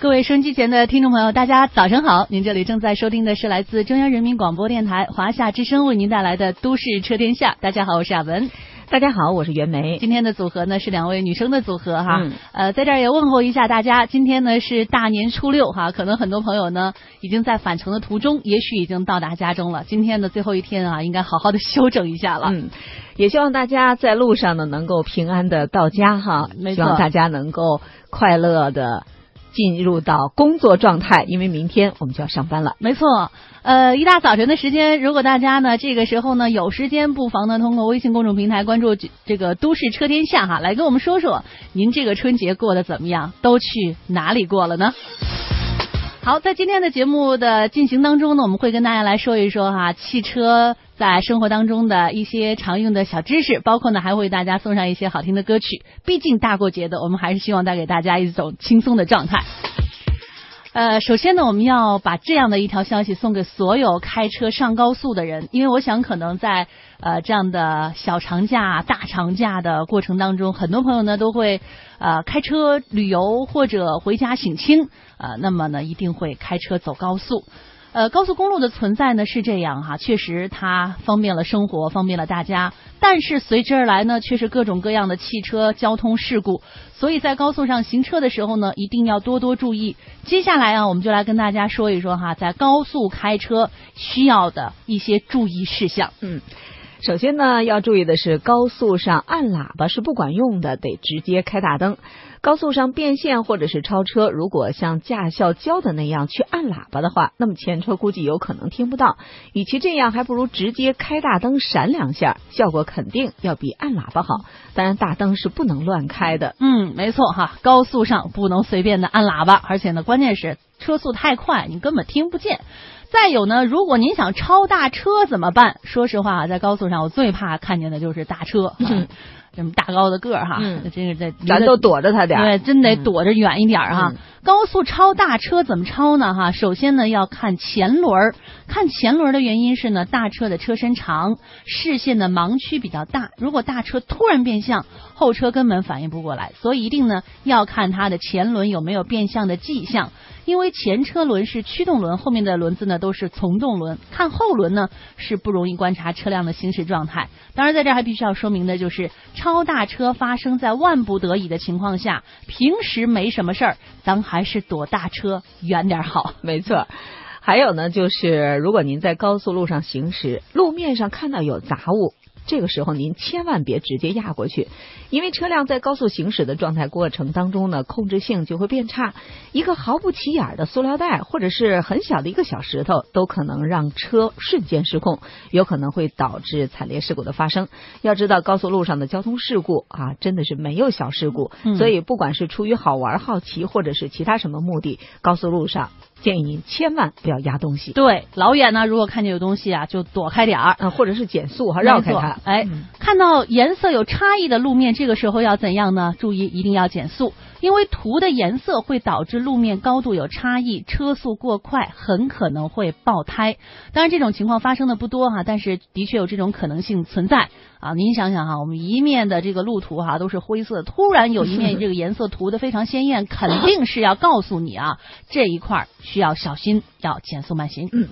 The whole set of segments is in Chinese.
各位收音机前的听众朋友，大家早上好！您这里正在收听的是来自中央人民广播电台华夏之声为您带来的《都市车天下》。大家好，我是亚文。大家好，我是袁梅。今天的组合呢是两位女生的组合哈，嗯呃，在这儿也问候一下大家。今天呢是大年初六哈，可能很多朋友呢已经在返程的途中，也许已经到达家中了。今天的最后一天啊，应该好好的休整一下了。嗯，也希望大家在路上呢能够平安的到家哈，希望大家能够快乐的进入到工作状态，因为明天我们就要上班了。没错，呃，一大早晨的时间，如果大家呢这个时候呢有时间，不妨呢通过微信公众平台关注这个“都市车天下”哈，来跟我们说说您这个春节过得怎么样，都去哪里过了呢？好，在今天的节目的进行当中呢，我们会跟大家来说一说哈汽车在生活当中的一些常用的小知识，包括呢还会为大家送上一些好听的歌曲。毕竟大过节的，我们还是希望带给大家一种轻松的状态。呃，首先呢，我们要把这样的一条消息送给所有开车上高速的人，因为我想可能在呃这样的小长假、大长假的过程当中，很多朋友呢都会呃开车旅游或者回家省亲，呃，那么呢一定会开车走高速。呃，高速公路的存在呢是这样哈，确实它方便了生活，方便了大家，但是随之而来呢，却是各种各样的汽车交通事故。所以在高速上行车的时候呢，一定要多多注意。接下来啊，我们就来跟大家说一说哈，在高速开车需要的一些注意事项。嗯，首先呢，要注意的是，高速上按喇叭是不管用的，得直接开大灯。高速上变线或者是超车，如果像驾校教的那样去按喇叭的话，那么前车估计有可能听不到。与其这样，还不如直接开大灯闪两下，效果肯定要比按喇叭好。当然，大灯是不能乱开的。嗯，没错哈，高速上不能随便的按喇叭，而且呢，关键是车速太快，你根本听不见。再有呢，如果您想超大车怎么办？说实话啊，在高速上我最怕看见的就是大车，啊 嗯这么大高的个儿哈，嗯那真是在咱都躲着他点儿。对，真得躲着远一点儿哈。嗯高速超大车怎么超呢？哈，首先呢要看前轮儿，看前轮儿的原因是呢，大车的车身长，视线的盲区比较大。如果大车突然变向，后车根本反应不过来，所以一定呢要看它的前轮有没有变向的迹象。因为前车轮是驱动轮，后面的轮子呢都是从动轮。看后轮呢是不容易观察车辆的行驶状态。当然，在这儿还必须要说明的就是，超大车发生在万不得已的情况下，平时没什么事儿，咱还是躲大车远点好。没错。还有呢，就是如果您在高速路上行驶，路面上看到有杂物，这个时候您千万别直接压过去，因为车辆在高速行驶的状态过程当中呢，控制性就会变差。一个毫不起眼的塑料袋，或者是很小的一个小石头，都可能让车瞬间失控，有可能会导致惨烈事故的发生。要知道，高速路上的交通事故啊，真的是没有小事故，所以不管是出于好玩、好奇，或者是其他什么目的，高速路上建议您千万不要压东西。对，老远呢，如果看见有东西啊，就躲开点儿。啊，或者是减速，哈绕开它。哎，嗯看到颜色有差异的路面，这个时候要怎样呢？注意，一定要减速，因为涂的颜色会导致路面高度有差异，车速过快很可能会爆胎。当然，这种情况发生的不多哈、但是的确有这种可能性存在啊。您想想哈、我们一面的这个路途哈、都是灰色，突然有一面这个颜色涂的非常鲜艳，肯定是要告诉你啊，这一块需要小心，要减速慢行。嗯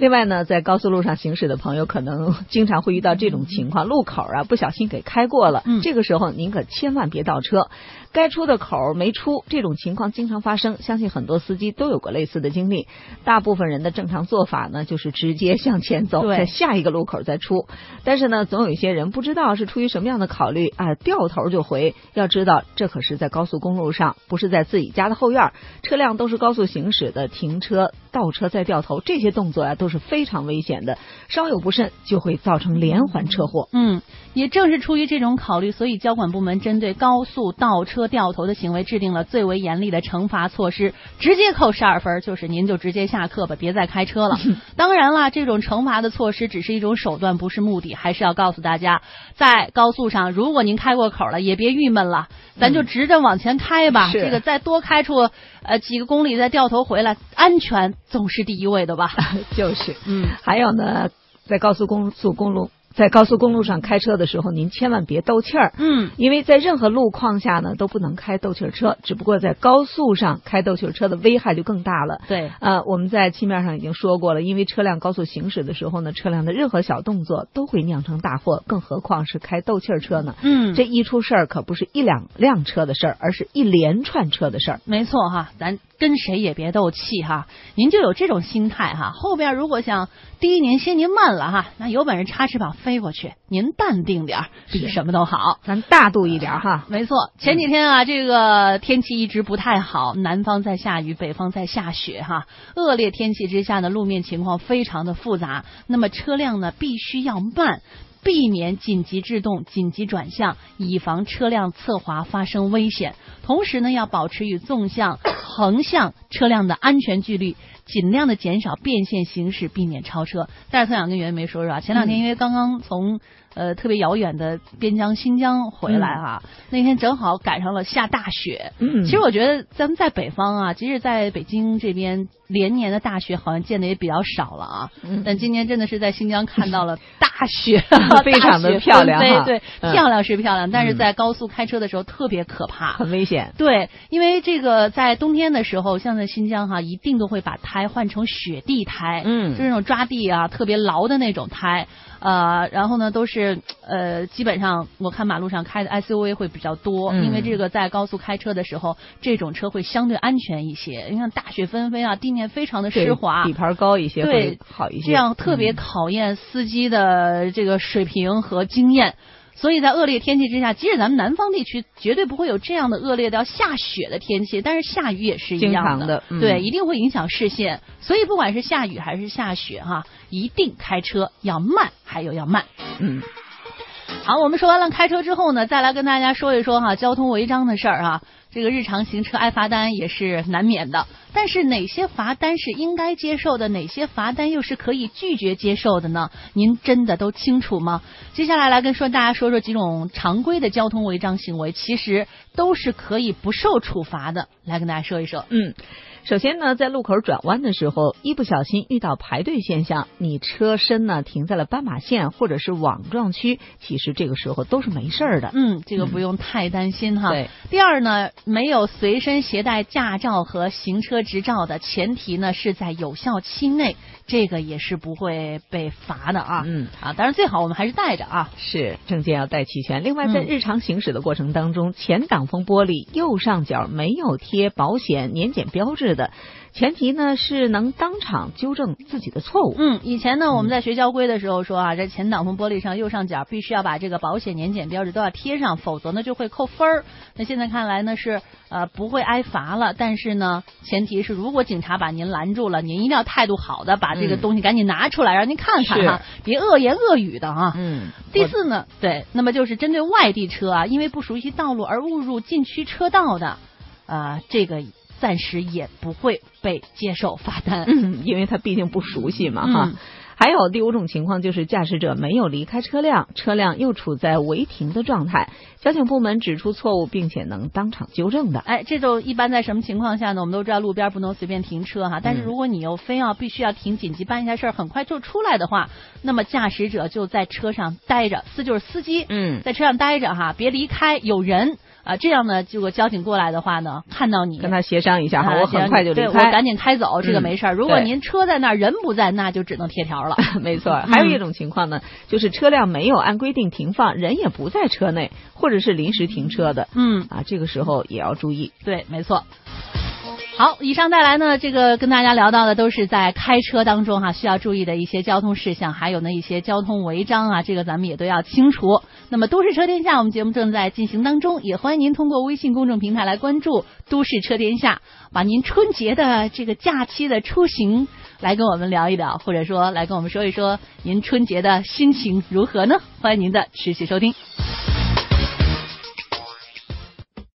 另外呢，在高速路上行驶的朋友，可能经常会遇到这种情况：路口啊，不小心给开过了。嗯这个时候您可千万别倒车，该出的口没出，这种情况经常发生。相信很多司机都有过类似的经历。大部分人的正常做法呢，就是直接向前走，在下一个路口再出。但是呢，总有一些人不知道是出于什么样的考虑啊，掉头就回。要知道，这可是在高速公路上，不是在自己家的后院，车辆都是高速行驶的，停车、倒车再掉头，这些动作啊都是非常危险的，稍有不慎就会造成连环车祸。嗯，也正是出于这种考虑，所以交管部门针对高速倒车掉头的行为制定了最为严厉的惩罚措施，直接扣十二分，就是您就直接下课吧，别再开车了。当然啦，这种惩罚的措施只是一种手段，不是目的，还是要告诉大家，在高速上，如果您开过口了，也别郁闷了，咱就直着往前开吧。是这个再多开出呃几个公里再掉头回来，安全总是第一位的吧？就是，嗯，还有呢，在高速公速公路在高速公路上开车的时候，您千万别斗气儿。嗯，因为在任何路况下呢，都不能开斗气儿车，只不过在高速上开斗气儿车的危害就更大了。对，呃，我们在漆面上已经说过了，因为车辆高速行驶的时候呢，车辆的任何小动作都会酿成大祸，更何况是开斗气儿车呢？嗯，这一出事儿可不是一两辆车的事儿，而是一连串车的事儿。没错哈，咱跟谁也别斗气哈，您就有这种心态哈。后边如果想第一年先您慢了哈，那有本事插翅膀飞过去，您淡定点儿，比什么都好。咱大度一点哈。没错，前几天啊，这个天气一直不太好，南方在下雨，北方在下雪哈。恶劣天气之下呢，路面情况非常的复杂，那么车辆呢必须要慢。避免紧急制动、紧急转向，以防车辆侧滑发生危险。同时呢，要保持与纵向、横向车辆的安全距离，尽量的减少变线行驶，避免超车。但是特想跟袁梅说说啊，前两天因为刚刚从呃特别遥远的边疆新疆回来哈、那天正好赶上了下大雪。嗯其实我觉得咱们在北方啊，即使在北京这边连年的大雪好像见的也比较少了啊，嗯但今年真的是在新疆看到了 大雪，非常的漂亮对对，嗯漂亮是漂亮，但是嗯在高速开车的时候特别可怕。很危险。对，因为这个在冬天的时候，像在新疆哈，一定都会把胎换成雪地胎，嗯就是那种抓地啊特别牢的那种胎，呃，然后呢都是呃，基本上我看马路上开的 SUV 会比较多，嗯因为这个在高速开车的时候，这种车会相对安全一些。你看大雪纷飞啊，地面非常的湿滑，底盘高一些会好一些，这样特别嗯考验司机的这个水平和经验。所以在恶劣天气之下，即使咱们南方地区绝对不会有这样的恶劣到下雪的天气，但是下雨也是一样的嗯对，一定会影响视线。所以不管是下雨还是下雪哈，一定开车要慢，还有要慢。嗯好，我们说完了开车之后呢，再来跟大家说一说哈交通违章的事儿哈。这个日常行车挨罚单也是难免的，但是哪些罚单是应该接受的，哪些罚单又是可以拒绝接受的呢？您真的都清楚吗？接下来来跟说大家说说几种常规的交通违章行为，其实都是可以不受处罚的。来跟大家说一说。嗯。首先呢，在路口转弯的时候，一不小心遇到排队现象，你车身呢停在了斑马线或者是网状区，其实这个时候都是没事儿的。嗯，这个不用太担心哈。对。第二呢，没有随身携带驾照和行车执照的前提呢是在有效期内，这个也是不会被罚的啊。嗯啊，当然最好我们还是带着啊。是证件要带齐全。另外，在嗯日常行驶的过程当中，前挡风玻璃右上角没有贴保险年检标志的，前提呢是能当场纠正自己的错误。嗯，以前呢我们在学交规的时候说啊，这前挡风玻璃上右上角必须要把这个保险年检标志都要贴上，否则呢就会扣分儿。那现在看来呢是呃不会挨罚了，但是呢前提是如果警察把您拦住了，您一定要态度好的把这个嗯东西赶紧拿出来，让您看看哈，别恶言恶语的啊。嗯，第四呢，对，那么就是针对外地车啊，因为不熟悉道路而误入禁区车道的，呃，这个暂时也不会被接受罚单。嗯，因为他毕竟不熟悉嘛，哈。嗯还有第五种情况就是驾驶者没有离开车辆，车辆又处在违停的状态，交警部门指出错误，并且能当场纠正的。哎，这种一般在什么情况下呢？我们都知道路边不能随便停车哈，但是嗯如果你又非要必须要停，紧急办一下事儿，很快就出来的话，那么驾驶者就在车上待着，司就是司机，嗯，在车上待着哈，别离开，有人啊，这样呢，如果交警过来的话呢，看到你跟他协商一下哈，啊我很快就离对我开。赶紧开走，这个嗯没事儿。如果您车在那儿，人不在，那就只能贴条了。没错，还有一种情况呢，就是车辆没有按规定停放，人也不在车内，或者是临时停车的嗯，啊，这个时候也要注意。对，没错。好，以上带来呢，这个跟大家聊到的都是在开车当中哈、需要注意的一些交通事项，还有呢一些交通违章啊，这个咱们也都要清楚。那么，都市车天下，我们节目正在进行当中，也欢迎您通过微信公众平台来关注“都市车天下”，把您春节的这个假期的出行来跟我们聊一聊，或者说来跟我们说一说您春节的心情如何呢？欢迎您的持续收听。